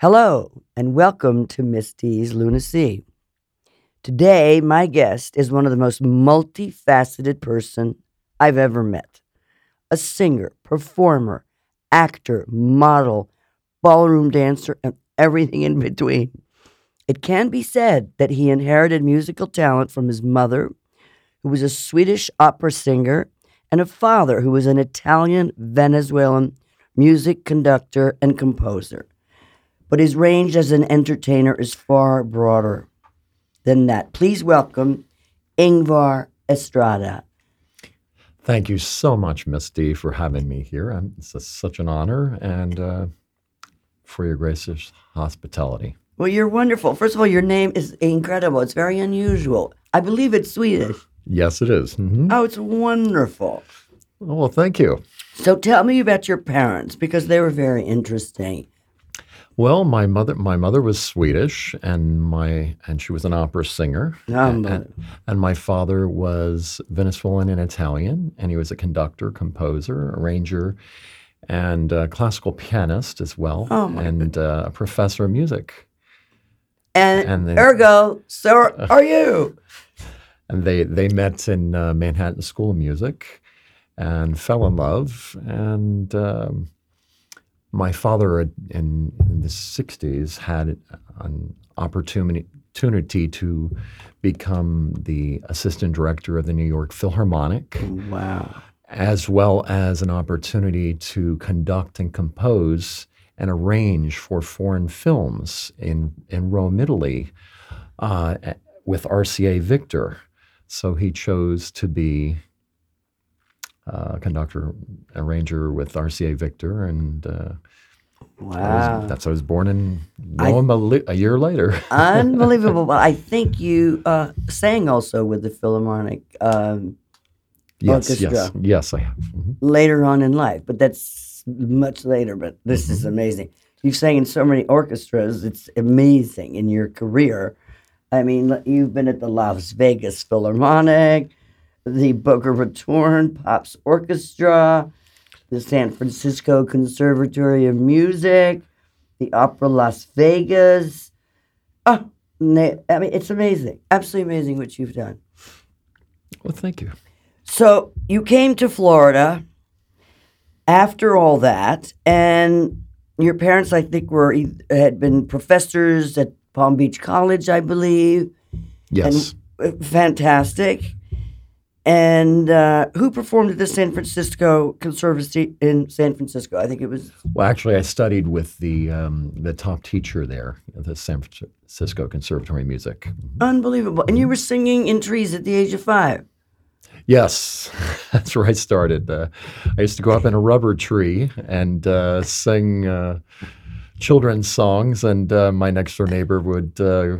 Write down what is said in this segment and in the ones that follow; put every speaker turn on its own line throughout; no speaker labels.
Hello, and welcome to Miss D's Lunacy. Today, my guest is one of the most multifaceted person I've ever met. A singer, performer, actor, model, ballroom dancer, and everything in between. It can be said that he inherited musical talent from his mother, who was a Swedish opera singer, and a father who was an Italian Venezuelan music conductor and composer. But his range as an entertainer is far broader than that. Please welcome Ingvar Estrada.
Thank you so much, Miss D, for having me here. I'm, it's a, such an honor and uh, for your gracious hospitality.
Well, you're wonderful. First of all, your name is incredible. It's very unusual. I believe it's Swedish.
Yes, it is. Mhm.
Oh, it's wonderful.
Oh, well, thank you.
So tell me about your parents because they were very interesting.
Well, my mother, my mother was Swedish, and my and she was an opera singer.
Um,
and, and my father was Venezuelan and Italian, and he was a conductor, composer, arranger, and classical pianist as well,
Oh,
and uh, a professor of music.
and,
and then-
ergo, so are you.
and they they met in uh, Manhattan School of Music and fell in love. And um, my father in, in the '60s had an opportunity opportunity to become the assistant director of the New York Philharmonic,
Wow.
as well as an opportunity to conduct and compose and arrange for foreign films in in Rome, Italy, uh, with RCA Victor. So he chose to be uh, conductor, arranger with RCA Victor, and uh, I was-
Wow.
that's I was born in Rome a, li- a year later.
Unbelievable. Well, I think you uh, sang also with the Philharmonic um,
yes, yes,
Orchestra.
yes, I have. Mhm.
later on in life, but that's much later. But this is amazing. You've sang in so many orchestras. It's amazing in your career. I mean, you've been at the Las Vegas Philharmonic, the Boca Raton Pops Orchestra, the San Francisco Conservatory of Music, the Opera Las Vegas. Oh, na- I mean, it's amazing. Absolutely amazing what you've done.
Well, thank you.
So you came to Florida after all that, and your parents, I think, were had been professors at Palm Beach College, I believe.
Yes.
Uh, Fantastic. And uh, who performed at the San Francisco Conservatory in San Francisco? I think it was.
Well, actually, I studied with the um, the top teacher there at the San Francisco Conservatory of Music.
Unbelievable. And you were singing in trees at the age of five.
Yes, that's where I started. Uh, I used to go up in a rubber tree and uh, sing uh, children's songs, and uh, my next door neighbor would uh,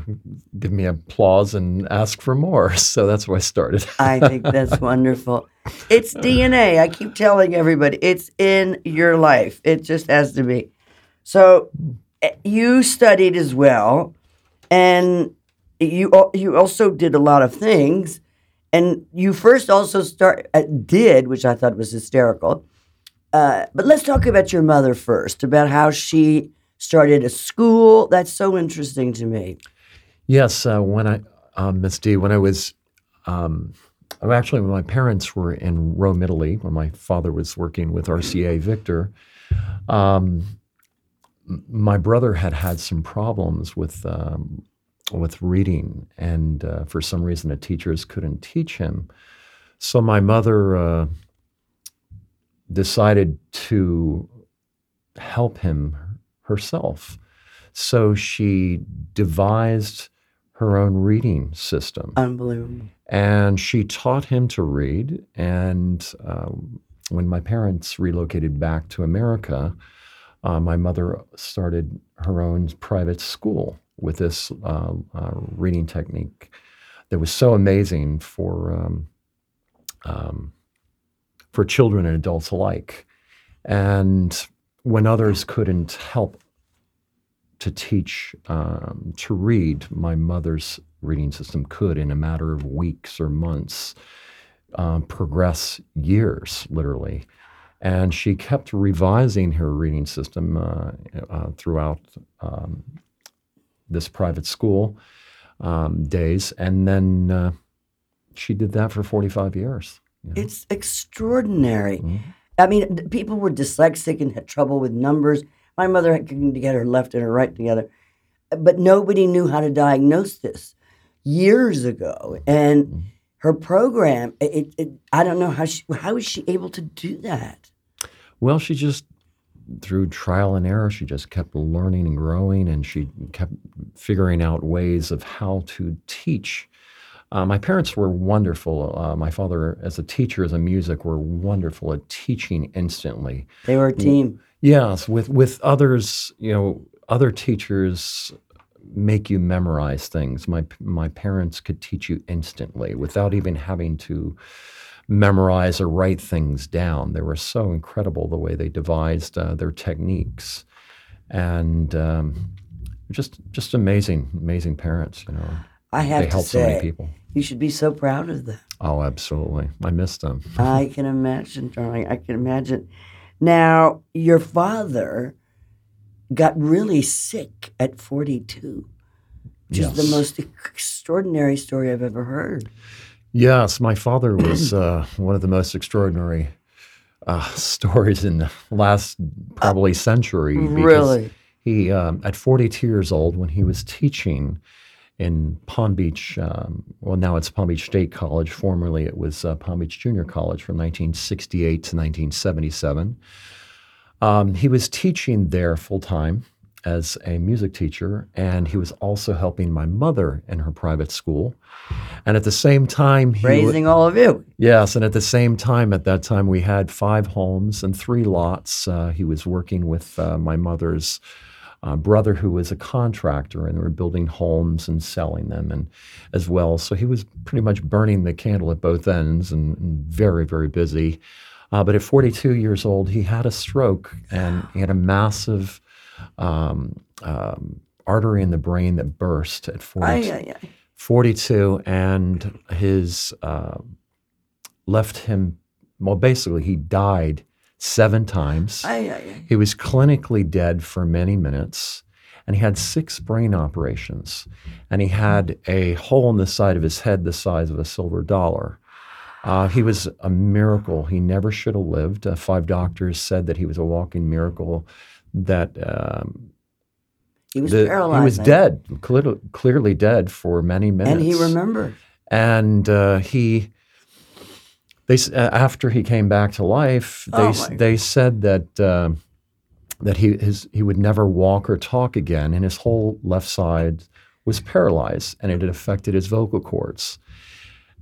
give me applause and ask for more. So that's where I started.
I think that's wonderful. It's DNA. I keep telling everybody it's in your life. It just has to be. So eh, you studied as well, and you you also did a lot of things. And you first also start uh, did, which I thought was hysterical. Uh, but let's talk about your mother first, about how she started a school. That's so interesting to me.
Yes, uh, when I, um, Miss D, when I was, um, actually, when my parents were in Rome, Italy, when my father was working with RCA Victor, um, my brother had had some problems with um, with reading, and uh, for some reason, the teachers couldn't teach him. So my mother uh, decided to help him herself. So she devised her own reading system
Unbelievable.
and she taught him to read. And um, when my parents relocated back to America, uh, my mother started her own private school with this uh, uh, reading technique that was so amazing for um, um, for children and adults alike. And when others couldn't help to teach um, to read, my mother's reading system could, in a matter of weeks or months, um, progress years, literally. And she kept revising her reading system uh, uh, throughout um, this private school um, days. And then uh, she did that for 45 years. you know.
It's extraordinary.
Mhm.
I mean, people were dyslexic and had trouble with numbers. My mother had couldn't get her left and her right together, but nobody knew how to diagnose this years ago. And
Mm-hmm.
her program, it, it, it I don't know how she how is she able to do that?
Well, she just, through trial and error, she just kept learning and growing, and she kept figuring out ways of how to teach. Uh, my parents were wonderful. Uh, my father, as a teacher, as a music, were wonderful at teaching instantly.
They were a team.
Yes, with with others, you know, other teachers make you memorize things. My my parents could teach you instantly without even having to memorize or write things down. They were so incredible the way they devised uh, their techniques, and um, just just amazing, amazing parents. You know,
I have
they
to
helped so many people.
You should be so proud of them.
Oh, absolutely. I miss them.
I can imagine, darling. I can imagine. Now, your father got really sick at 42, which is the most extraordinary story I've ever heard.
Yes, my father was uh, one of the most extraordinary uh, stories in the last probably century. because
Really?
He, um, at 42 years old, when he was teaching in Palm Beach, um, well, now it's Palm Beach State College. Formerly, it was uh, Palm Beach Junior College from 1968 to 1977. Um, he was teaching there full time as a music teacher, and he was also helping my mother in her private school. And at the same time,
Raising all of you.
Yes, and at the same time, at that time, we had five homes and three lots. Uh, he was working with uh, my mother's uh, brother, who was a contractor, and they were building homes and selling them, and as well. So he was pretty much burning the candle at both ends, and, and very, very busy. Uh, but at 42 years old, he had a stroke, and he had a massive um, um, artery in the brain that burst at 42.
Ay, ay, ay.
42 and his uh, left him well basically he died seven times
Ay, ay, ay.
he was clinically dead for many minutes and he had six brain operations and he had a hole in the side of his head the size of a silver dollar uh, he was a miracle he never should have lived uh, five doctors said that he was a walking miracle that um,
He was
the-
paralyzed.
he was dead clearly, clearly dead for many minutes
And he remembered.
and uh, he they uh, after he came back to life they
Oh,
they said that uh, that he his he would never walk or talk again and his whole left side was paralyzed and it had affected his vocal cords.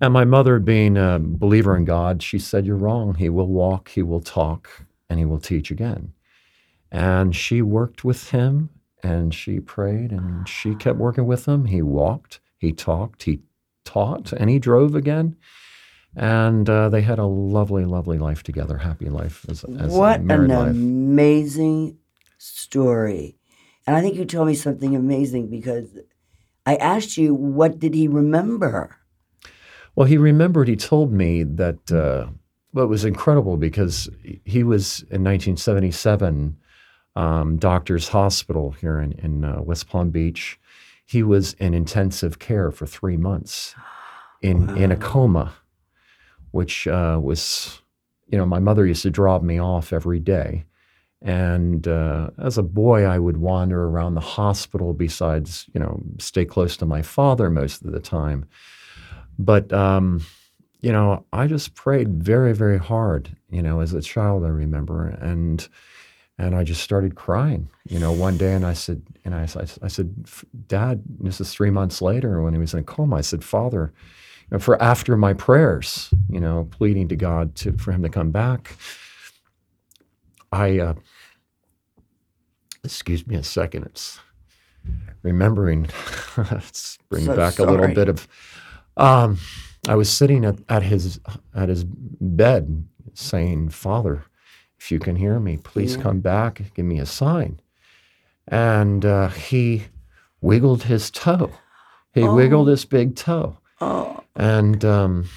And my mother being a believer in God she said you're wrong. He will walk he will talk and he will teach again. And she worked with him and she prayed and she kept working with him. He walked he talked he taught and he drove again. And uh, they had a lovely, lovely life together, happy life as, as
what
a
an
married life.
amazing story. And I think you told me something amazing because I asked you, what did he remember?
Well, he remembered, he told me that, uh, well, it was incredible because he was in 1977, um, Doctors Hospital here in, in uh, West Palm Beach. He was in intensive care for three months in, in a coma, which uh, was, you know, my mother used to drop me off every day. And uh, as a boy, I would wander around the hospital besides, you know, stay close to my father most of the time. But, um, you know, I just prayed very, very hard, you know, as a child, I remember. And, and I just started crying, you know, one day. And I said, and I, I, I said, Dad, this is three months later when he was in a coma. I said, Father, for after my prayers, you know, pleading to God to, for him to come back, I, uh, excuse me a second, it's remembering, it's bringing
So
back a little bit of, um, I was sitting at, at his at his bed saying, Father, if you can hear me, please
Yeah.
come back, give me a sign. And uh, he wiggled his toe. He
Oh.
wiggled his big toe.
Oh,
And um,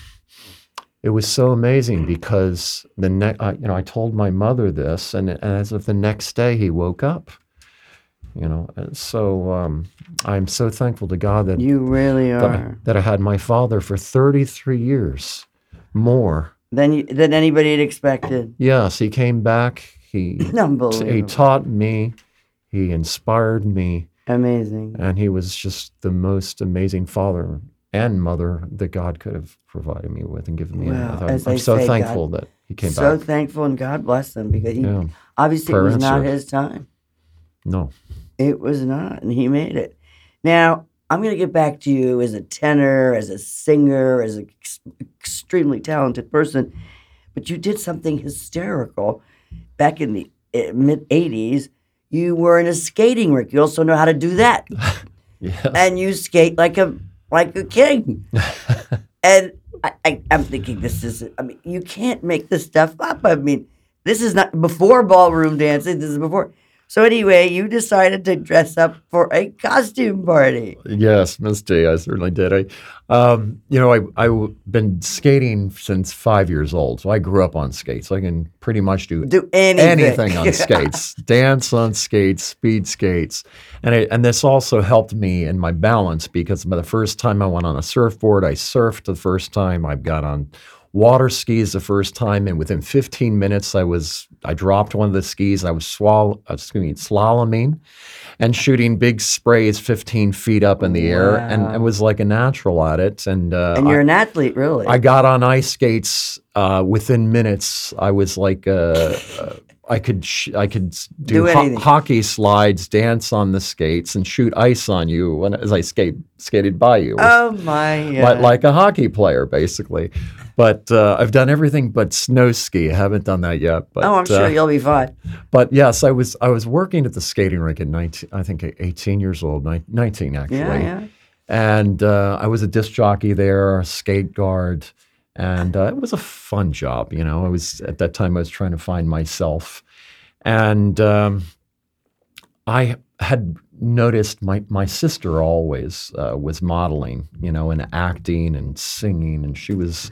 it was so amazing because the ne- uh, you know I told my mother this, and, and as of the next day he woke up. You know, and so um, I'm so thankful to God that
You really
that I,
are.
that I had my father for 33 years more.
Than you, than anybody had expected.
Yes, he came back. He he taught me. He inspired me,
Amazing.
and he was just the most amazing father and mother that God could have provided me with and given me. I'm, I'm so
say, God-
thankful that he came
so
back.
So thankful and God bless him because he
Yeah.
obviously
Prayer
it was not his time.
No.
It was not, and he made it. Now I'm going to get back to you as a tenor, as a singer, as an ex- extremely talented person, but you did something hysterical back in the uh, mid '80s. You were in a skating rink. You also know how to do that,
Yes.
and you skate like a like a king. and I, I, I'm thinking this is. I mean, you can't make this stuff up. I mean, this is not before ballroom dancing. This is before. So anyway, you decided to dress up for a costume party.
Yes, Miss D, I certainly did. I, um, you know, I I've been skating since five years old, so I grew up on skates. I can pretty much do
Do anything.
anything on skates, dance on skates, speed skates, and it, and this also helped me in my balance because by the first time I went on a surfboard, I surfed the first time. I've got on water skis the first time, and within 15 minutes, I was I dropped one of the skis. I was swall, uh, excuse me, slaloming and shooting big sprays 15 feet up in the air, and it was like a natural at it. And, uh,
and you're an athlete, really.
I got on ice skates uh, within minutes. I was like, uh, I could sh- I could do,
Do
ho- hockey slides, dance on the skates, and shoot ice on you when, as I skate skated by you,
oh my!
li-
God.
like a hockey player basically. But uh, I've done everything but snow ski. I haven't done that yet. But
oh, I'm sure
uh,
you'll be fine.
but yes, I was I was working at the skating rink at 19, I think 18 years old, 19 actually
Yeah, yeah.
and uh, I was a disc jockey there, skate guard, and uh, it was a fun job. You know, I was at that time I was trying to find myself, and um, I had noticed my my sister always uh, was modeling, you know, and acting and singing, and she was.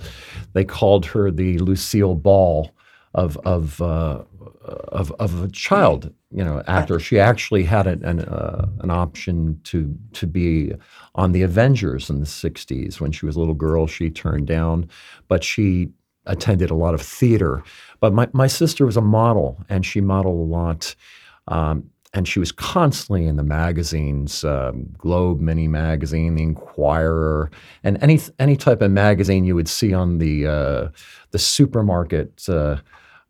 They called her the Lucille Ball of of uh, of of a child, you know, actor. She actually had an an, uh, an option to to be on the Avengers in the '60s when she was a little girl. She turned down, but she attended a lot of theater. But my my sister was a model, and she modeled a lot. Um, and she was constantly in the magazines, um, Globe Mini Magazine, The Enquirer, and any any type of magazine you would see on the uh, the supermarket uh,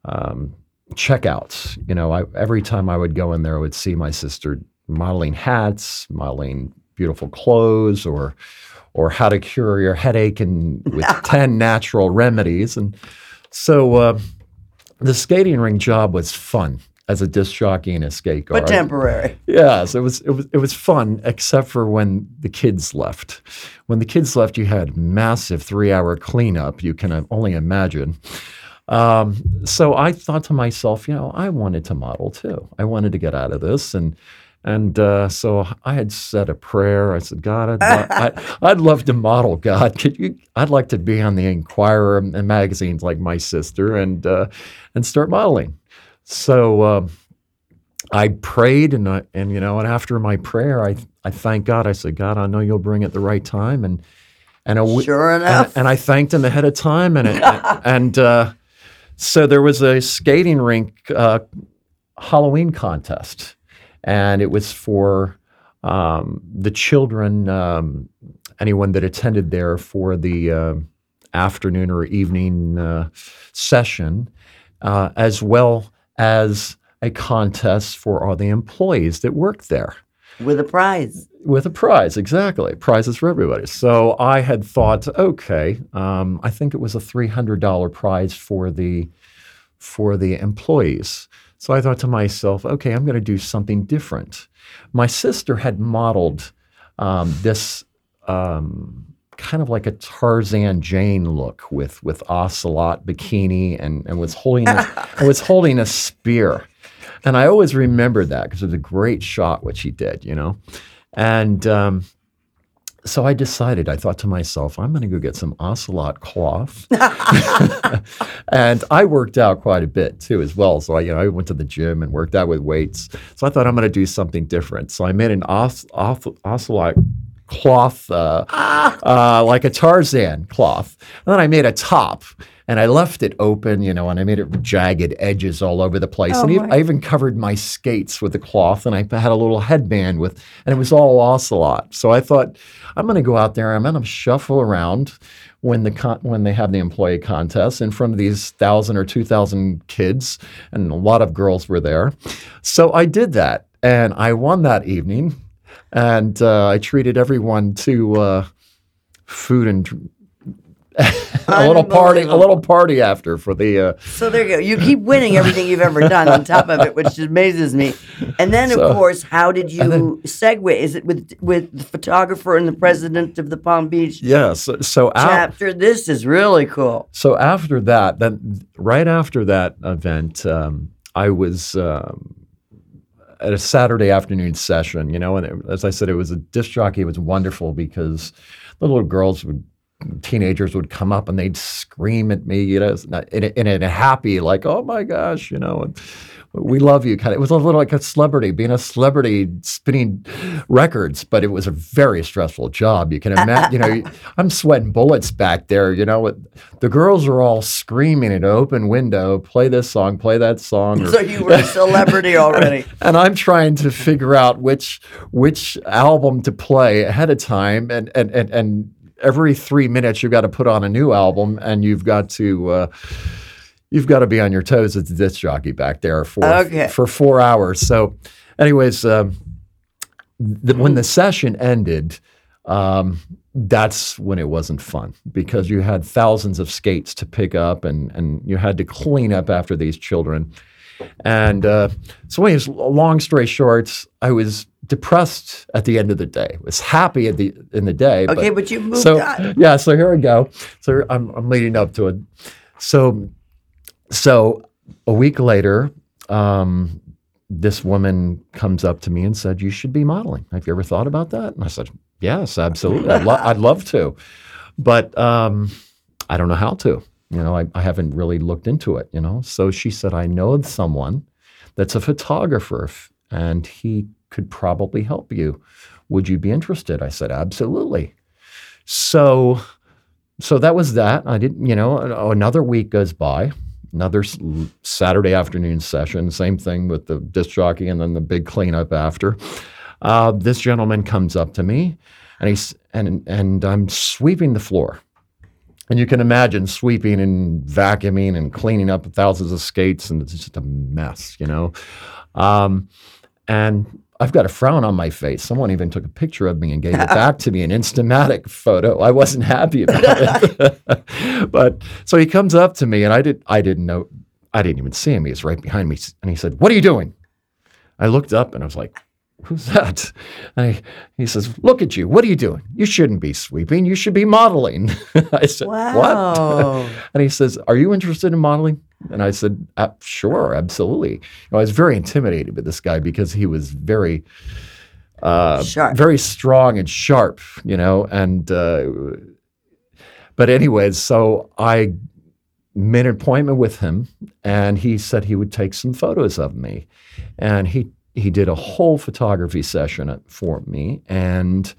um, checkouts. You know, I, every time I would go in there, I would see my sister modeling hats, modeling beautiful clothes, or or how to cure your headache and with ten natural remedies. And so uh, the skating ring job was fun as a disc jockey and a skate guard.
But temporary.
Yes, it was it was it was fun, except for when the kids left. When the kids left, you had massive three-hour cleanup. You can only imagine. Um, so I thought to myself, you know, I wanted to model too. I wanted to get out of this, and and uh, so I had said a prayer. I said, God, I'd, lo- I, I'd love to model. God, could you? I'd like to be on the Enquirer and magazines like my sister, and uh, and start modeling. So. Um, I prayed and I, and you know and after my prayer I I thank God I said God I know you'll bring it the right time and and a
Sure
and,
enough.
and I thanked him ahead of time and it, and uh, so there was a skating rink uh, Halloween contest and it was for um, the children um, anyone that attended there for the uh, afternoon or evening uh, session uh, as well as a contest for all the employees that worked there
with a prize.
with a prize, exactly. Prizes for everybody. So I had thought, okay, um, I think it was a three hundred dollar prize for the for the employees. So I thought to myself, okay, I'm going to do something different. My sister had modeled um, this um, kind of like a Tarzan Jane look with with ocelot bikini and, and was holding a, and was holding a spear. And I always remembered that because it was a great shot what she did, you know. And um, so I decided, I thought to myself, I'm going to go get some ocelot cloth. and I worked out quite a bit too, as well. So I, you know, I went to the gym and worked out with weights. So I thought I'm going to do something different. So I made an os- ocelot cloth, uh, uh, like a Tarzan cloth. And then I made a top and I left it open, you know, and I made it jagged edges all over the place.
Oh,
and I even covered my skates with the cloth, and I had a little headband with, and it was all ocelot. So I thought, I'm going to go out there, and I'm going to shuffle around when the con- when they have the employee contest in front of these thousand or two thousand kids, and a lot of girls were there. So I did that, and I won that evening, and uh, I treated everyone to uh, food and. a little party, a little party after for the uh,
So there you go. You keep winning everything you've ever done on top of it, which amazes me. And then, of course, how did you
then-
segue? Is it with with the photographer and the president of the Palm Beach
yeah. So, so?
This is really cool.
So after that, then right after that event, um, I was um, at a Saturday afternoon session. You know, and it, as I said, it was a disc jockey. It was wonderful because the little girls would. Teenagers would come up and they'd scream at me, you know, in a, in a happy, like, "Oh my gosh," you know, and we love you. Kind of, it was a little like a celebrity, being a celebrity, spinning records, but it was a very stressful job. You can uh, uh, imagine, you know, uh. I'm sweating bullets back there. You know, the girls are all screaming at an open window, play this song, play that song. or-
So you were a celebrity already.
and I'm trying to figure out which which album to play ahead of time, and and and, and every three minutes you've got to put on a new album, and you've got to. Uh, You've got to be on your toes as the disc jockey back there for
Okay.
for four hours. So, anyways, um, the, when the session ended, um, that's when it wasn't fun because you had thousands of skates to pick up and, and you had to clean up after these children. And uh, so, anyways, long story short, I was depressed at the end of the day. I was happy at the in the day.
Okay, but you moved
so
on.
yeah, so here we go. So I'm I'm leading up to it. So so a week later, um, this woman comes up to me and said, "You should be modeling. Have you ever thought about that?" And I said, "Yes, absolutely. I'd, lo- I'd love to, but um, I don't know how to. You know, I, I haven't really looked into it. You know." So she said, "I know someone that's a photographer, and he could probably help you. Would you be interested?" I said, "Absolutely." So, so that was that. I didn't, you know, another week goes by, another Saturday afternoon session, same thing with the disc jockey and then the big cleanup after. Uh, this gentleman comes up to me and he's, and, and I'm sweeping the floor. And you can imagine sweeping and vacuuming and cleaning up thousands of skates, and it's just a mess, you know. Um, and I've got a frown on my face. Someone even took a picture of me and gave it back to me, an Instamatic photo. I wasn't happy about it. but so he comes up to me, and I did. I didn't know. I didn't even see him. He was right behind me, and he said, "What are you doing?" I looked up, and I was like, "Who's that?" And he, says, "Look at you. What are you doing? You shouldn't be sweeping. You should be modeling." I said, "What?"
Wow.
And he says, Are you interested in modeling? And I said, "Uh, Sure, absolutely. You know, I was very intimidated by this guy because he was very, uh, very strong and sharp, you know. And, uh, but, anyways, so I made an appointment with him and he said he would take some photos of me. And he, he did a whole photography session for me. And,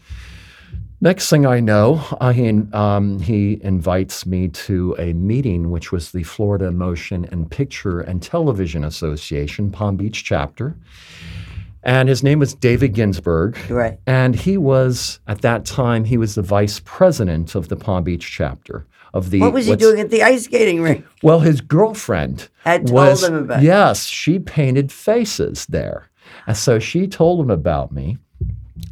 Next thing I know, he, um, he invites me to a meeting, which was the Florida Motion and Picture and Television Association, Palm Beach chapter. And his name was David Ginsburg.
Right.
And he was, at that time, he was the vice president of the Palm Beach chapter of the.
What was he doing at the ice skating rink?
Well, his girlfriend
Had told
was,
him about it.
Yes, she painted faces there. And so she told him about me.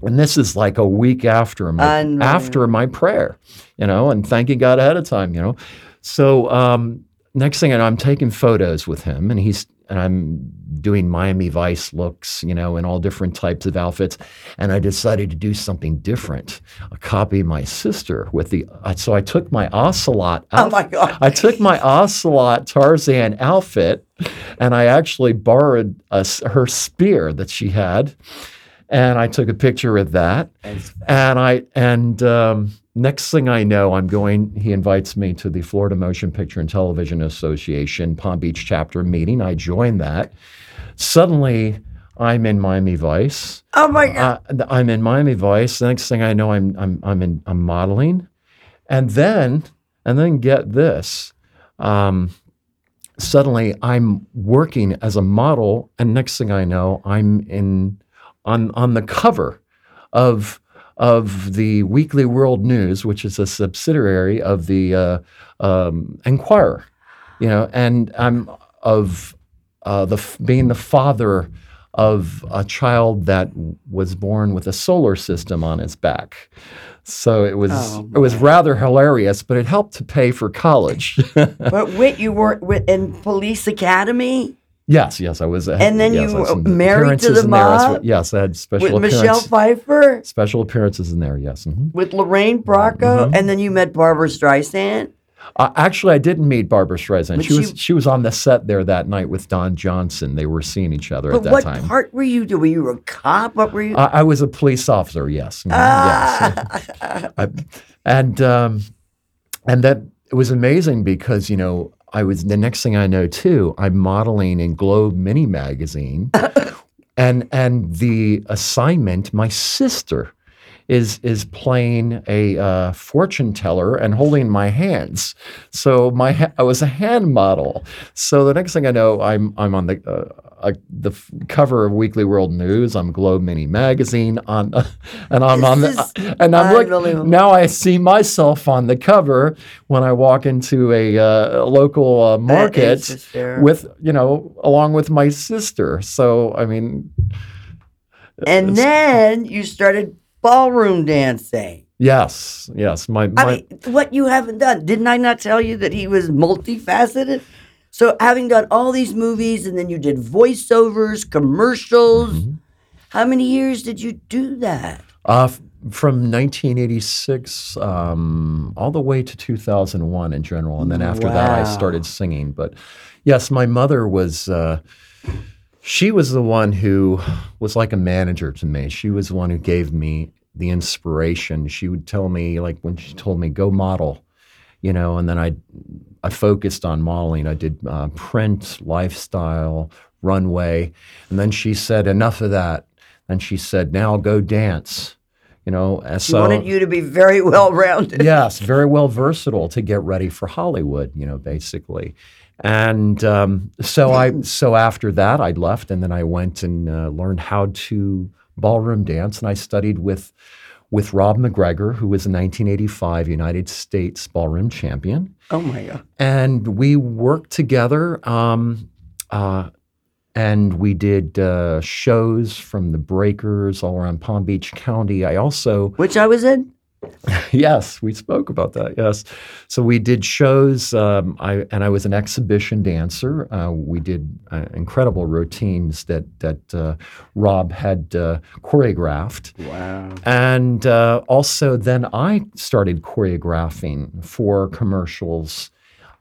And this is like a week after my after my prayer, you know, and thanking God ahead of time, you know. So um, next thing I know, I'm taking photos with him, and he's and I'm doing Miami Vice looks, you know, in all different types of outfits. And I decided to do something different. I copied my sister with the. uh, So I took my ocelot.
Oh my God.
I took my ocelot Tarzan outfit, and I actually borrowed a her spear that she had. and I took a picture with that. And I and um, next thing I know, I'm going. He invites me to the Florida Motion Picture and Television Association Palm Beach chapter meeting. I join that. Suddenly, I'm in Miami Vice.
Oh my God.
Uh, I'm in Miami Vice. The next thing I know, I'm I'm I'm in I'm modeling, and then and then get this. Um, suddenly, I'm working as a model, and next thing I know, I'm in on on the cover of of the Weekly World News, which is a subsidiary of the uh, um, Enquirer. You know, and I'm of uh, the f- being the father of a child that was born with a solar system on his back. So it was
Oh,
it was rather hilarious, but it helped to pay for college.
but wait, you were in Police Academy
yes, yes, I was.
And then
yes,
you were married to the
in there.
Mob?
Yes, I had special appearances.
with Michelle Pfeiffer,
special appearances in there. Yes. mhm.
with Lorraine Bracco,
Mhm.
and then you met Barbra Streisand.
Uh, actually, I didn't meet Barbra Streisand.
But
She was
she-
she was on the set there that night with Don Johnson. They were seeing each other
But
at that
what
time.
part were you doing? Were you a cop? What were you?
I, I was a police officer. Yes. mhm, yes.
Ah.
I, and um, and that it was amazing because you know I was the next thing I know too I'm modeling in Globe Mini magazine, and and the assignment my sister is is playing a uh, fortune teller and holding my hands. So my ha- I was a hand model. So the next thing I know, I'm I'm on the uh, uh, the f- cover of Weekly World News. I'm Globe Mini magazine on, and I'm on
This
the and I'm like now I see myself on the cover when I walk into a uh, local uh, market with you know along with my sister. So I mean,
and then you started ballroom dancing.
yes, yes, my my.
I mean, what you haven't done? Didn't I not tell you that he was multifaceted? So, having done all these movies, and then you did voiceovers, commercials.
Mm-hmm.
How many years did you do that?
Uh, from 1986 um, all the way to 2001 in general. And then after that, I started singing. But yes, my mother was, uh, she was the one who was like a manager to me. She was the one who gave me the inspiration. She would tell me, like when she told me, go model, you know, and then I, I focused on modeling. I did uh, print, lifestyle, runway. And then she said, enough of that. And she said, now go dance. You know, and
She
so
wanted you to be very well rounded.
yes, very well versatile to get ready for Hollywood. You know, basically, and um, so I so after that I left, and then I went and uh, learned how to ballroom dance, and I studied with with Rob McGregor, who was a 1985 United States ballroom champion
Oh my God.
and we worked together um, uh, and we did uh, shows from the breakers all around palm beach county i also
Which I was in?
yes we spoke about that yes. So we did shows um, I, and i was an exhibition dancer. Uh, we did uh, incredible routines that that uh, rob had uh, choreographed.
Wow.
and uh, also, then I started choreographing for commercials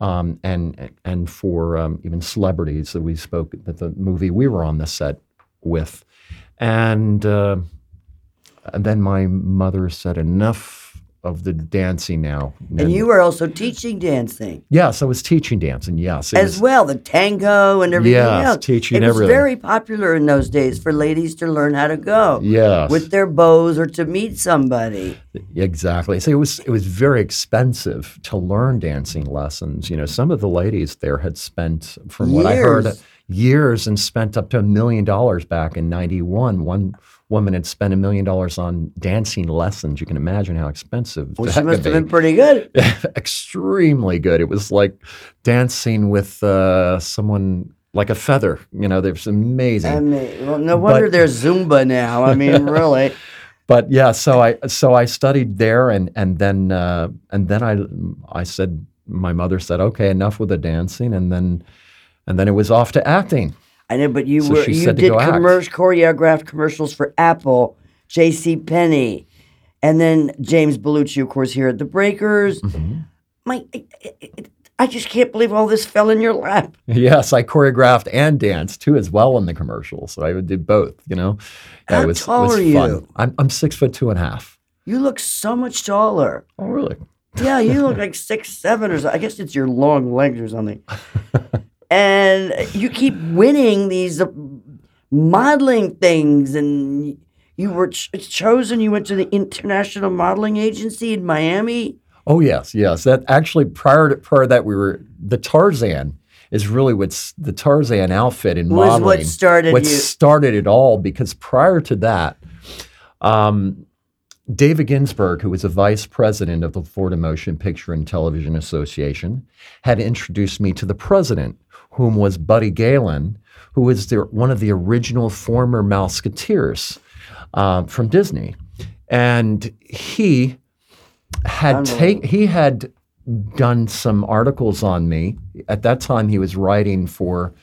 um, and and for um, even celebrities that we spoke that the movie we were on the set with, and uh, and then my mother said enough of the dancing now.
And you were also teaching dancing
yes, I was teaching dancing. Yes,
as
was-
well, the tango and everything
Yes,
else.
teaching
it was
everything.
very popular in those days for ladies to learn how to go
Yes,
with their bows or to meet somebody.
Exactly. So it was it was very expensive to learn dancing lessons. You know, some of the ladies there had spent, from what I heard,
Years.
years and spent up to a million dollars back in '91. One woman had spent a million dollars on dancing lessons. You can imagine how expensive
Well, she must have
be.
been pretty good.
Extremely good. It was like dancing with uh, someone like a feather. You know, there's amazing.
I mean, well, no wonder there's Zumba now. I mean, really.
but yeah, so I so I studied there, and and then uh, and then I I said my mother said okay enough with the dancing, and then and then it was off to acting.
I know, but you
So
were you did commercial choreographed commercials for Apple, J.C. Penney, and then James Bellucci, of course, here at the Breakers.
Mm-hmm.
My, it- it- I just can't believe all this fell in your lap.
Yes, I choreographed and danced too as well in the commercial. So I did both. You know,
How
it was,
tall
it was
are
fun.
you?
I'm I'm six foot two and a half.
You look so much taller.
Oh, really?
Yeah, you look like six seven or so. I guess it's your long legs or something. and you keep winning these uh, modeling things, and you were ch- chosen. You went to the International Modeling Agency in Miami.
Oh yes, yes. That actually prior to prior to that we were the Tarzan is really what's the Tarzan outfit in
Was what started
what
you.
started it all because prior to that, um, David Ginsburg, who was a vice president of the Florida Motion Picture and Television Association, had introduced me to the president, whom was Buddy Galen, who was the, one of the original former Mouseketeers uh, from Disney, and he had take he had done some articles on me. At that time, he was writing for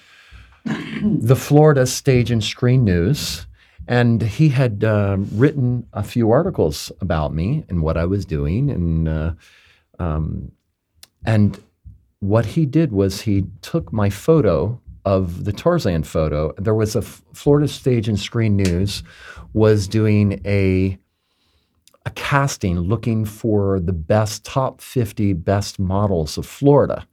the Florida Stage and Screen News, and he had um, written a few articles about me and what I was doing, and uh, um, and what he did was he took my photo of the Tarzan photo. There was a F- Florida Stage and Screen News was doing a a casting looking for the best top 50 best models of Florida.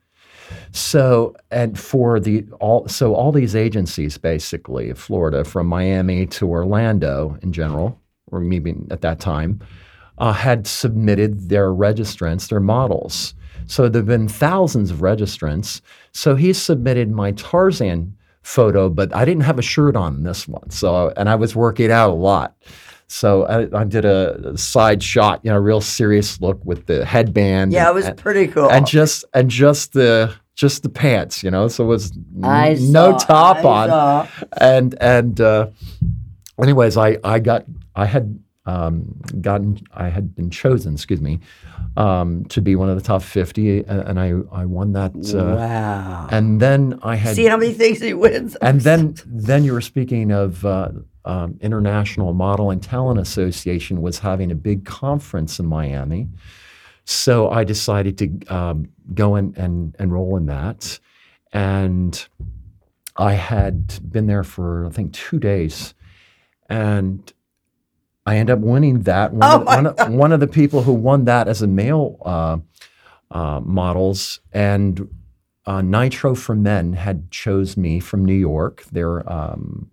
So and for the all so all these agencies basically Florida from Miami to Orlando in general or maybe at that time uh, had submitted their registrants their models. So there've been thousands of registrants. So he submitted my Tarzan photo, but I didn't have a shirt on this one. So and I was working out a lot. So I, I did a side shot, you know, real serious look with the headband.
Yeah,
and-
it was
and-
pretty cool.
and just and just the just the pants, you know. So it was
I
no
saw-
top
I
on,
saw.
and and uh, anyways, I I got I had um, gotten I had been chosen, excuse me, um, to be one of the top fifty, and, and I I won that. Uh,
wow.
And then I had
See how many things he wins.
and then then you were speaking of uh, um, International Model and Talent Association was having a big conference in Miami. So I decided to um, go in and enroll in that. And I had been there for, I think, two days. And I end up winning that. One,
Oh
of, one, of, one of the people who won that as a male uh, uh, models and uh, Nitro for Men had chose me from New York. They're um,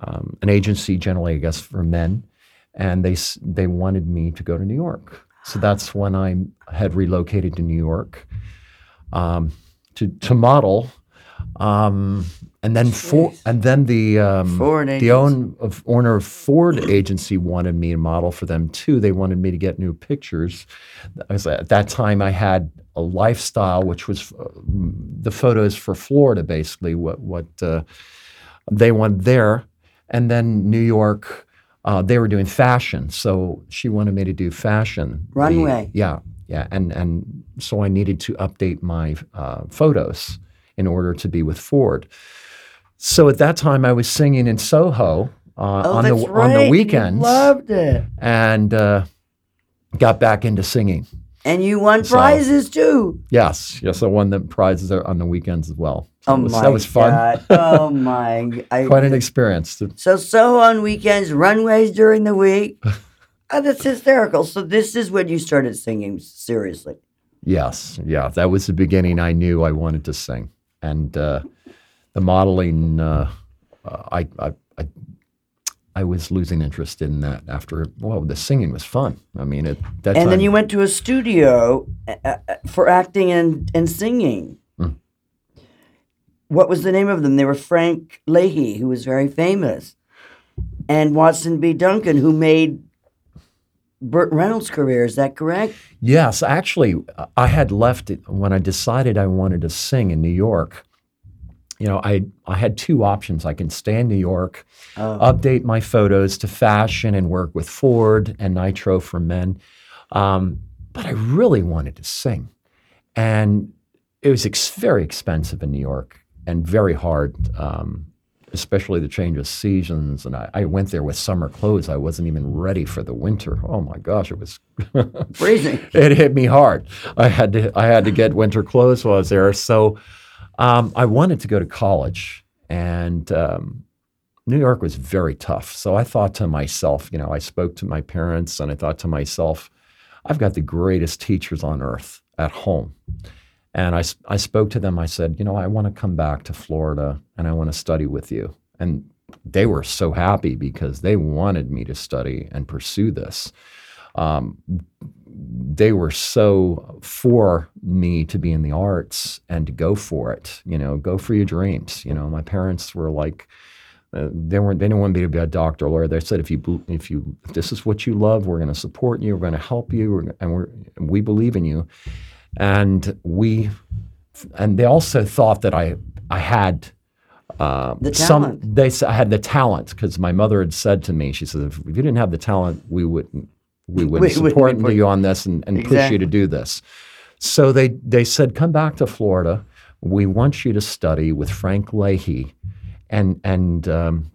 um, an agency generally, I guess, for men, and they they wanted me to go to New York. So that's when I had relocated to New York um, to to model, um, and then for and then the um,
Ford
the own of owner of Ford agency wanted me to model for them too. They wanted me to get new pictures. I was, at that time, I had a lifestyle, which was uh, the photos for Florida, basically what what uh, they wanted there, and then New York. Uh, they were doing fashion, so she wanted me to do fashion. The-
Runway.
yeah, yeah, and and so I needed to update my uh, photos in order to be with Ford. So at that time, I was singing in Soho uh,
oh,
on the
right.
on the
You
weekends,
loved it.
and uh, got back into singing.
And you won
So-
prizes too.
Yes, yes, I won the prizes on the weekends as well. So
Oh
was-
my
that was fun.
God. Oh my. I,
Quite an experience.
So Soho on weekends, runways during the week. oh, that's hysterical. So this is when you started singing seriously.
Yes, yeah, that was the beginning. I knew I wanted to sing, and uh, the modeling, uh, I, I, I, I was losing interest in that after. Well, the singing was fun. I mean, at that
And
time,
then you went to a studio uh, uh, for acting and, and singing.
Mm.
What was the name of them? They were Frank Leahy, who was very famous, and Watson B. Duncan, who made Burt Reynolds' career. Is that correct?
Yes, actually, I had left it when I decided I wanted to sing in New York. You know, I I had two options. I can stay in New York,
Oh.
update my photos to fashion, and work with Ford and Nitro for Men. Um, but I really wanted to sing, and it was ex- very expensive in New York and very hard um, especially the change of seasons. And I, I went there with summer clothes. I wasn't even ready for the winter. Oh my gosh, it was
Freezing.
it hit me hard. I had to I had to get winter clothes while I was there. So um, I wanted to go to college, and um, New York was very tough. So I thought to myself, you know, I spoke to my parents, and I thought to myself, I've got the greatest teachers on earth at home. And I, I spoke to them. I said, you know, I want to come back to Florida and I want to study with you. And they were so happy because they wanted me to study and pursue this. Um, they were so for me to be in the arts and to go for it. You know, go for your dreams. You know, my parents were like, uh, they weren't. They didn't want me to be a doctor or lawyer. They said, if you if you if this is what you love, we're going to support you. We're going to help you, we're, and we're we believe in you. And we, and they also thought that I I had. Uh,
The
some
talent.
they s- I had the talent because my mother had said to me, she said, if you didn't have the talent, we wouldn't we wouldn't
We
support
be put-
you on this and, and push you to do this. So they they said, come back to Florida. We want you to study with Frank Leahy, and and um,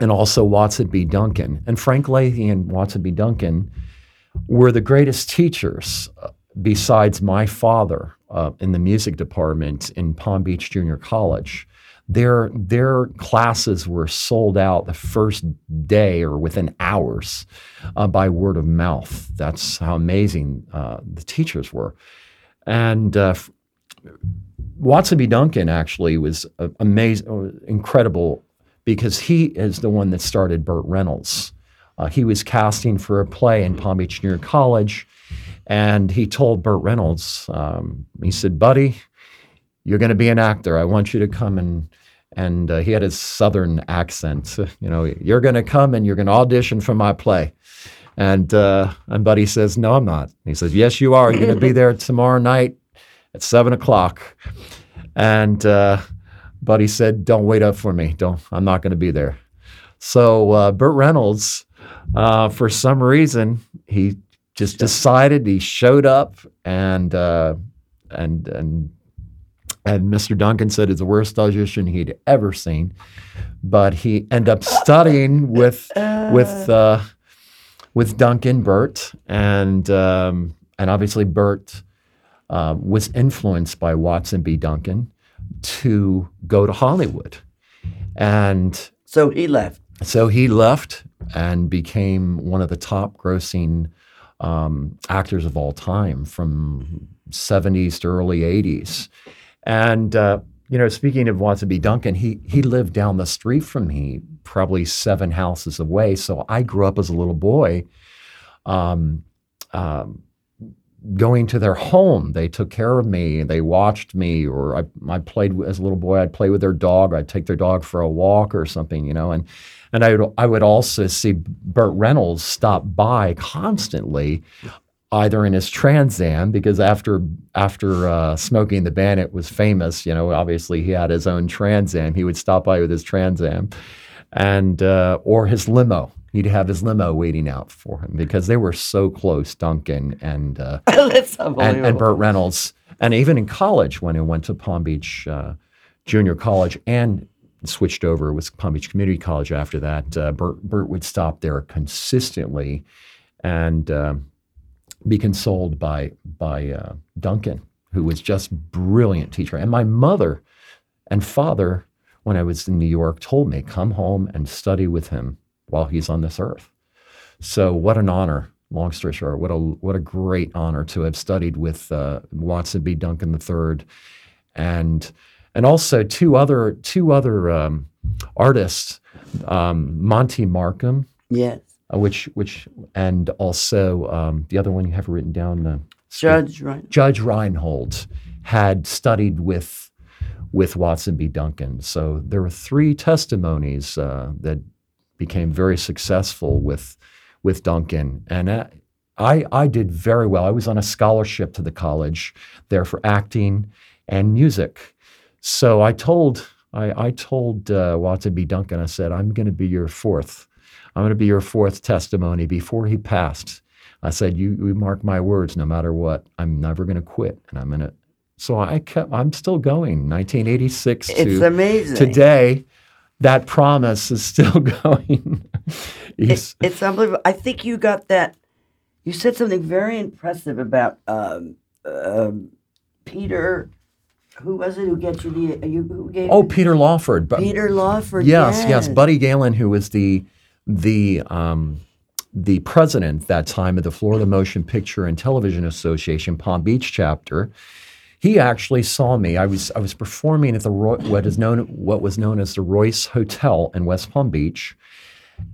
and also Watson B. Duncan. And Frank Leahy and Watson B. Duncan were the greatest teachers uh, besides my father uh, in the music department in Palm Beach Junior College. Their their classes were sold out the first day or within hours uh, by word of mouth. That's how amazing uh, the teachers were. And uh, Watson B. Duncan actually was uh, amazing, incredible, because he is the one that started Burt Reynolds. Uh, he was casting for a play in Palm Beach Junior College, and he told Burt Reynolds, um, he said, "Buddy, you're going to be an actor. I want you to come and." And uh, he had his southern accent. You know, you're going to come and you're going to audition for my play. And uh, and Buddy says, "No, I'm not." He says, "Yes, you are. You're going to be there tomorrow night at seven o'clock." And uh, Buddy said, "Don't wait up for me. Don't. I'm not going to be there." So uh, Burt Reynolds, uh, for some reason, he just decided. He showed up, and uh, and and and Mr. Duncan said it's the worst audition he'd ever seen. But he ended up studying with with uh, with Duncan Burt, and um, and obviously Burt uh, was influenced by Watson B. Duncan to go to Hollywood, and
So he left.
so he left and became one of the top grossing um, actors of all time from 70s to early 80s. And, uh, you know, speaking of Watson. Duncan, he, he lived down the street from me, probably seven houses away. So I grew up as a little boy um, um, going to their home. They took care of me. They watched me, or I, I played as a little boy. I'd play with their dog. I'd take their dog for a walk or something, you know. And and I would I would also see Burt Reynolds stop by constantly, either in his Trans Am because after after uh, Smokey and the Bandit was famous, you know, obviously he had his own Trans Am. He would stop by with his Trans Am, and uh, or his limo. He'd have his limo waiting out for him because they were so close, Duncan and uh, and, and Burt Reynolds. And even in college, when he went to Palm Beach uh, Junior College and switched over with Palm Beach Community College after that, uh, Burt, Burt would stop there consistently and um, be consoled by by uh, Duncan, who was just brilliant teacher. And my mother and father, when I was in New York, told me, "Come home and study with him while he's on this earth." So what an honor. Long story short, what a what a great honor to have studied with uh, Watson B. Duncan III, and and also two other two other um, artists, um, Monte Markham,
yes.
Uh, which which and also um, the other one you have written down, uh,
Judge?
Judge Reinhold had studied with with Watson B. Duncan. So there were three testimonies uh, that became very successful with with Duncan, and uh, I I did very well. I was on a scholarship to the college there for acting and music. So I told I, I told uh, Watson B. Duncan, I said, I'm going to be your fourth. I'm going to be your fourth testimony before he passed. I said, you, you mark my words, no matter what, I'm never going to quit. And I'm going to, so I kept, I'm still going, 1986
It's
to
amazing.
today. that promise is still going.
It, it's unbelievable. I think you got that. You said something very impressive about um, um, Peter. Who was it who gets you the? You, who gave
oh, Peter Lawford. but-
Peter Lawford.
Yes, yes. Buddy Galen, who was the the um, the president that time of the Florida Motion Picture and Television Association Palm Beach chapter, he actually saw me. I was I was performing at the Roy, what is known what was known as the Royce Hotel in West Palm Beach,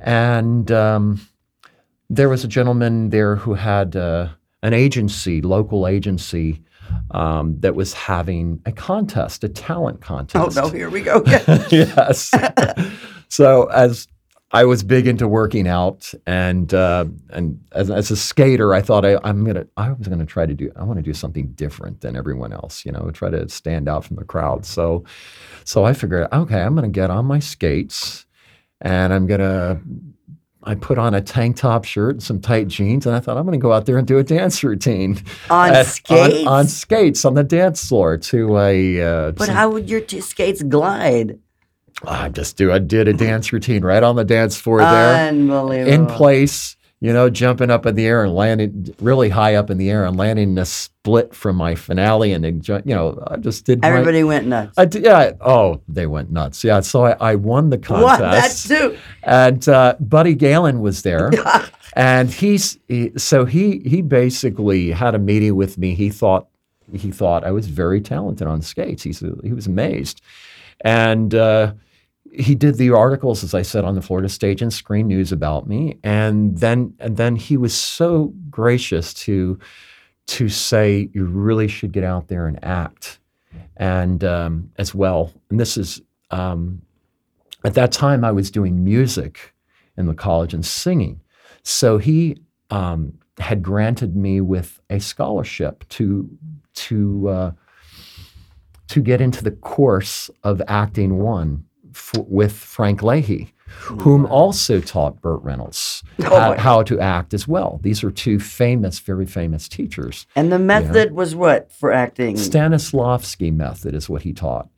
and um, there was a gentleman there who had uh, an agency, local agency. Um, that was having a contest, a talent contest.
Oh no! Here we go.
Yes. so as I was big into working out, and uh, and as, as a skater, I thought I, I'm gonna I was gonna try to do I want to do something different than everyone else, you know, try to stand out from the crowd. So so I figured, okay, I'm gonna get on my skates, and I'm gonna. I put on a tank top shirt and some tight jeans, and I thought I'm going to go out there and do a dance routine
On
at-
skates?
On, on skates on the dance floor to a. Uh,
But
some-
how would your skates glide?
I just do. I did a dance routine right on the dance floor there,
Unbelievable.
in place. You know, jumping up in the air and landing really high up in the air and landing a split from my finale, and you know, I just did. my-
Everybody went nuts.
I did, yeah. Oh, they went nuts. Yeah. So I, I won the contest.
what? That too.
and uh, Buddy Galen was there, and he's he, so he he basically had a meeting with me. He thought he thought I was very talented on skates. He's he was amazed, and uh, he did the articles, as I said, on the Florida Stage and Screen News about me, and then and then he was so gracious to to say you really should get out there and act, and um, as well. And this is um, at that time I was doing music in the college and singing, so he um, had granted me with a scholarship to to uh, to get into the course of acting one with Frank Leahy, whom also taught Burt Reynolds
Oh,
how, how to act as well. These are two famous, very famous teachers.
And the method was what for acting?
Stanislavski method is what he taught.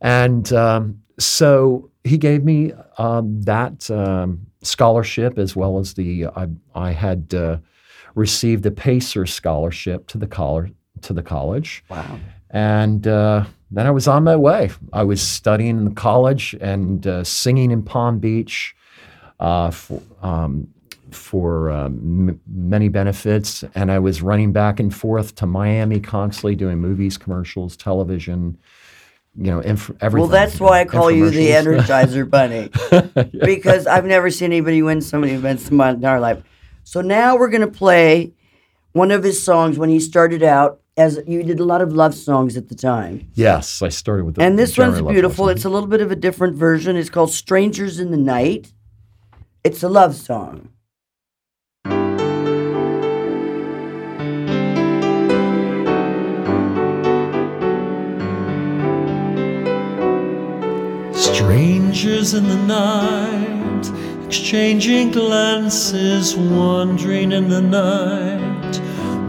And um, so he gave me um, that um, scholarship as well as the, I, I had uh, received the PACER scholarship to the, coll- to the college.
wow.
And uh, then I was on my way. I was studying in college and uh, singing in Palm Beach uh, for, um, for um, m- many benefits. And I was running back and forth to Miami constantly doing movies, commercials, television, you know, inf- everything.
Well, that's why I call you the Energizer Bunny because I've never seen anybody win so many events in my entire life. So now we're gonna play one of his songs when he started out. As you did a lot of love songs at the time,
Yes, I started with the
and this one's beautiful. It's a little bit of a different version. It's called "Strangers in the Night." It's a love song.
Strangers in the night, exchanging glances, wandering in the night.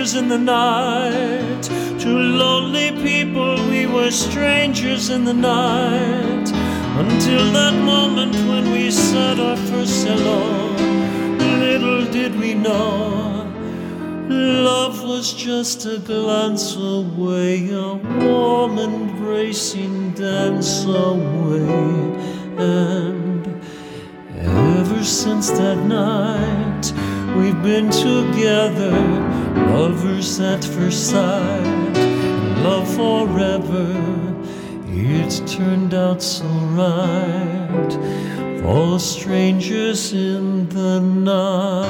Strangers in the night, two lonely people, we were strangers in the night. Until that moment when we said our first hello, little did we know. Love was just a glance away, a warm embracing dance away. And ever since that night, we've been together, lovers at first sight, love forever. It turned out so right for strangers in the night.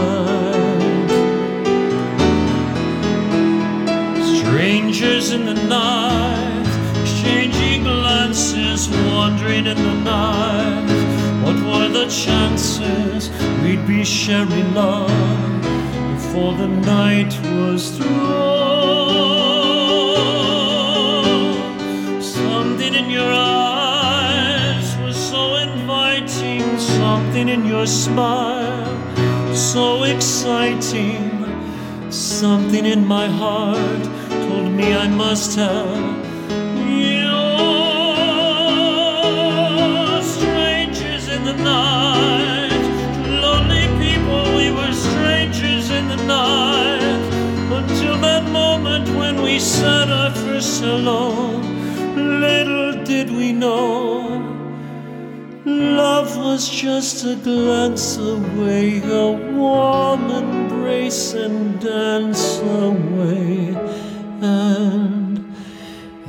Strangers in the night, exchanging glances, wandering in the night. What were the chances we'd be sharing love before the night was through? Something in your eyes was so inviting, something in your smile so exciting. Something in my heart told me I must have you. Strangers in the night, we said our first hello, little did we know. Love was just a glance away, a warm embrace and dance away. And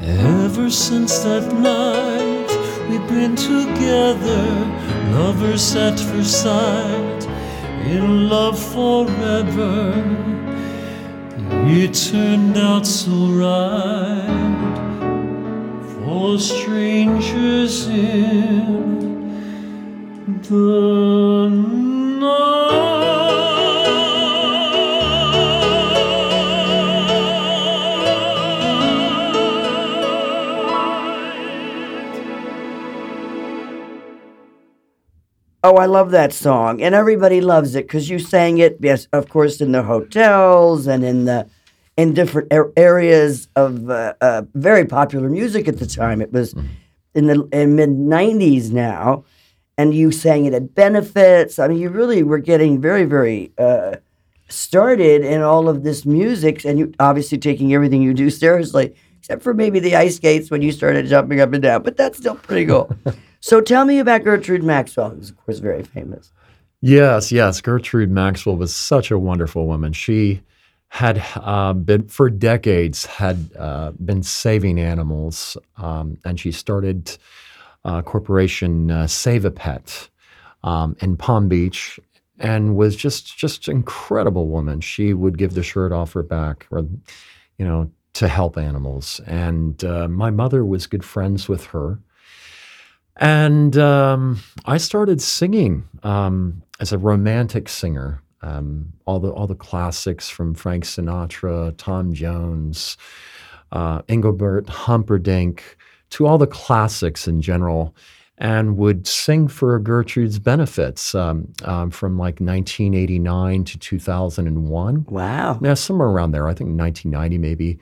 ever since that night, we've been together, lovers at first sight, in love forever. It turned out so right for strangers in the night.
Oh, I love that song, and everybody loves it because you sang it. Yes, of course, in the hotels and in the in different ar- areas of uh, uh, very popular music at the time. It was in the in mid '90s now, and you sang it at benefits. I mean, you really were getting very, very uh, started in all of this music, and you obviously taking everything you do seriously, except for maybe the ice skates when you started jumping up and down. But that's still pretty cool. so tell me about Gertrude Maxwell, who's of course very famous.
Yes, yes. Gertrude Maxwell was such a wonderful woman. She had uh, been for decades had uh, been saving animals, um, and she started uh, corporation uh, Save a Pet um, in Palm Beach, and was just just incredible woman. She would give the shirt off her back, or you know, to help animals. And uh, my mother was good friends with her. And um, I started singing um, as a romantic singer. Um, all the all the classics from Frank Sinatra, Tom Jones, uh, Engelbert Humperdinck, to all the classics in general, and would sing for Gertrude's benefits um, um, from like 1989 to 2001.
Wow.
Yeah, somewhere around there. I think 1990 maybe.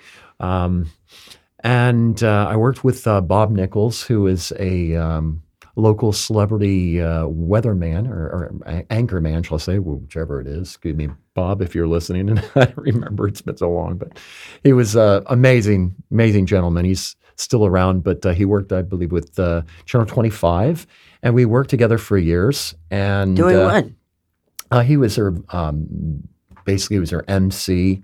And uh, I worked with uh, Bob Nichols, who is a um, local celebrity uh, weatherman or, or a- anchorman, shall I say, whichever it is. Excuse me, Bob, if you're listening. And I don't remember, it's been so long, but he was an amazing, amazing gentleman. He's still around, but uh, he worked, I believe, with uh, Channel 25, and we worked together for years. And
Doing
uh,
what?
uh, he was her, um, basically, he was her MC,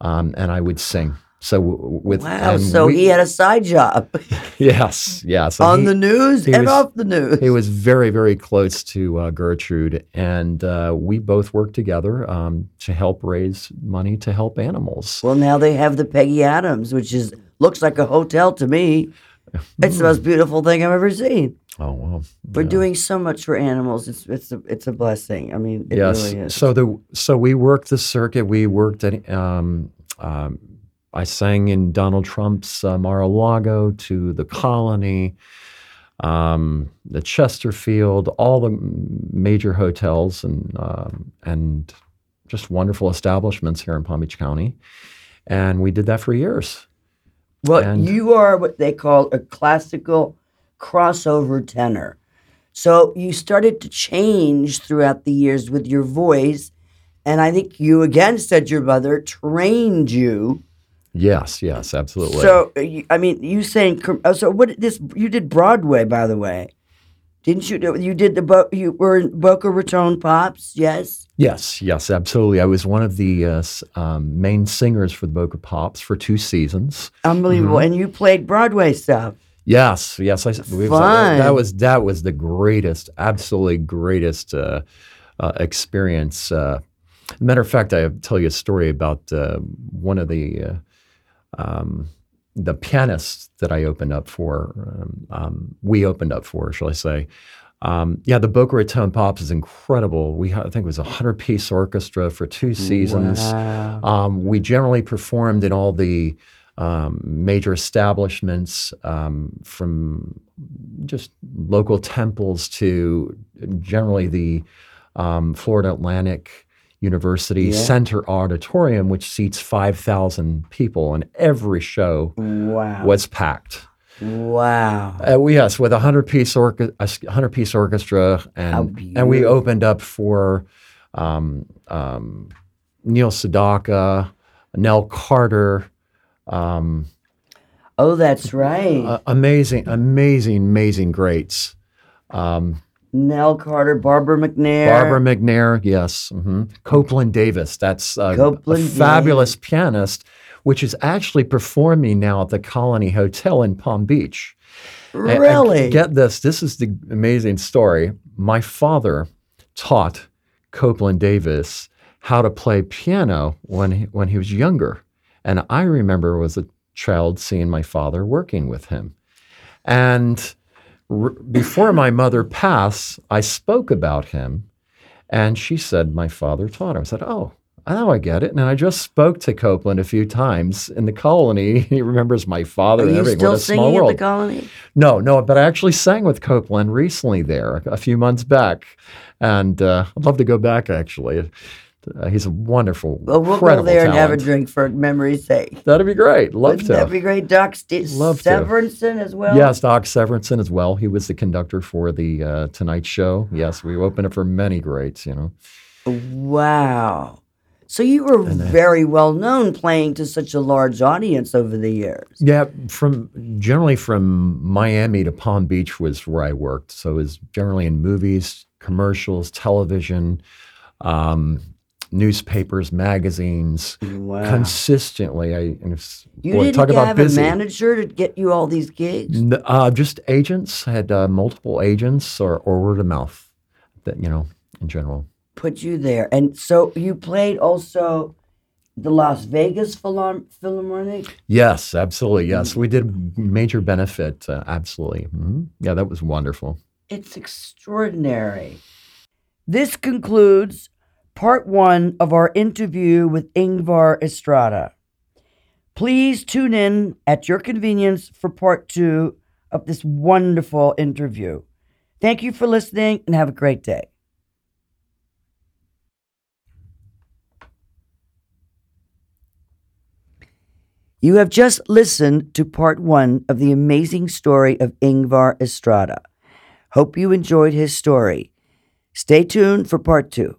um, and I would sing. So w- with
Wow. So
we-
he had a side job
yes, yes, and
on
he-
the news and
was-
off the news.
he was very, very close to uh, Gertrude, and uh, we both worked together um, to help raise money to help animals.
well, now they have the Peggy Adams, which is looks like a hotel to me. It's the most beautiful thing I've ever seen.
Oh well,
We're doing so much for animals. It's it's a it's a blessing. I mean, it
yes.
really is.
So the so we worked the circuit. We worked at. Um, um, I sang in Donald Trump's uh, Mar-a-Lago to the Colony, um, the Chesterfield, all the major hotels and um, and just wonderful establishments here in Palm Beach County, and we did that for years.
Well,
and-
you are what they call a classical crossover tenor. So you started to change throughout the years with your voice. And I think you again said your mother trained you.
Yes, yes, absolutely.
So, uh, I mean, you saying, oh, so what this, you did Broadway, by the way. Didn't you? You did the, Bo- you were in Boca Raton Pops, yes?
Yes, yes, absolutely. I was one of the uh, um, main singers for the Boca Pops for two seasons.
Unbelievable.
Mm-hmm.
And you played Broadway stuff.
Yes, yes, I, we-
Fun.
that was that was the greatest, absolutely greatest uh, uh, experience. Uh, matter of fact, I tell you a story about uh, one of the uh, um, the pianists that I opened up for, um, um, we opened up for, shall I say. Um, yeah, the Boca Raton Pops is incredible. We, ha- I think it was a 100 piece orchestra for two seasons.
Wow.
Um, we generally performed in all the um, major establishments um, from just local temples to generally the um, Florida Atlantic University
Yeah.
Center Auditorium, which seats 5,000 people, and every show
Wow.
was packed.
Wow.
Uh, we- yes, with a hundred piece orchestra, a hundred piece orchestra, and and we opened up for um, um, Neil Sedaka, Nell Carter, um,
Oh, that's right.
uh, amazing, amazing, amazing greats. Um,
Nell Carter, Barbara McNair.
Barbara McNair, yes, hmm Copeland Davis, that's uh,
Copeland
a fabulous pianist, which is actually performing now at the Colony Hotel in Palm Beach. And- and
Really?
get this. This is the amazing story. My father taught Copeland Davis how to play piano when he, when he was younger, and I remember as a child seeing my father working with him. And r- before my mother passed, I spoke about him, and she said my father taught him. I said, "Oh." Now I get it. And I just spoke to Copeland a few times in the colony. He remembers my father
Are
and
you
everything.
still singing
world.
the colony?
No, no, but I actually sang with Copeland recently there a, a few months back, and uh, I'd love to go back. Actually, uh, he's a wonderful,
Well, we'll go there and have a drink for memory's sake.
That'd be great. Love
Wouldn't
to.
that would be great? Doc St-
Love to.
As well?
Yes, Doc Severinsen as well. He was the conductor for the uh, Tonight Show. Yes, we opened it for many greats. You know.
Wow. So you were very well known playing to such a large audience over the years.
Yeah, from generally from Miami to Palm Beach was where I worked. So it was generally in movies, commercials, television, um, newspapers, magazines.
Wow.
Consistently, I and it's,
you
boy,
didn't
talk about
have
busy.
a manager to get you all these gigs?
N- uh, just agents had uh, multiple agents or, or word of mouth. That you know, in general.
Put you there. And so you played also the Las Vegas Philhar- Philharmonic?
Yes, absolutely. Yes, we did major benefit. Uh, absolutely. hmm Yeah, that was wonderful.
It's extraordinary. This concludes part one of our interview with Ingvar Estrada. Please tune in at your convenience for part two of this wonderful interview. Thank you for listening and have a great day. You have just listened to part one of the amazing story of Ingvar Estrada. Hope you enjoyed his story. Stay tuned for part two.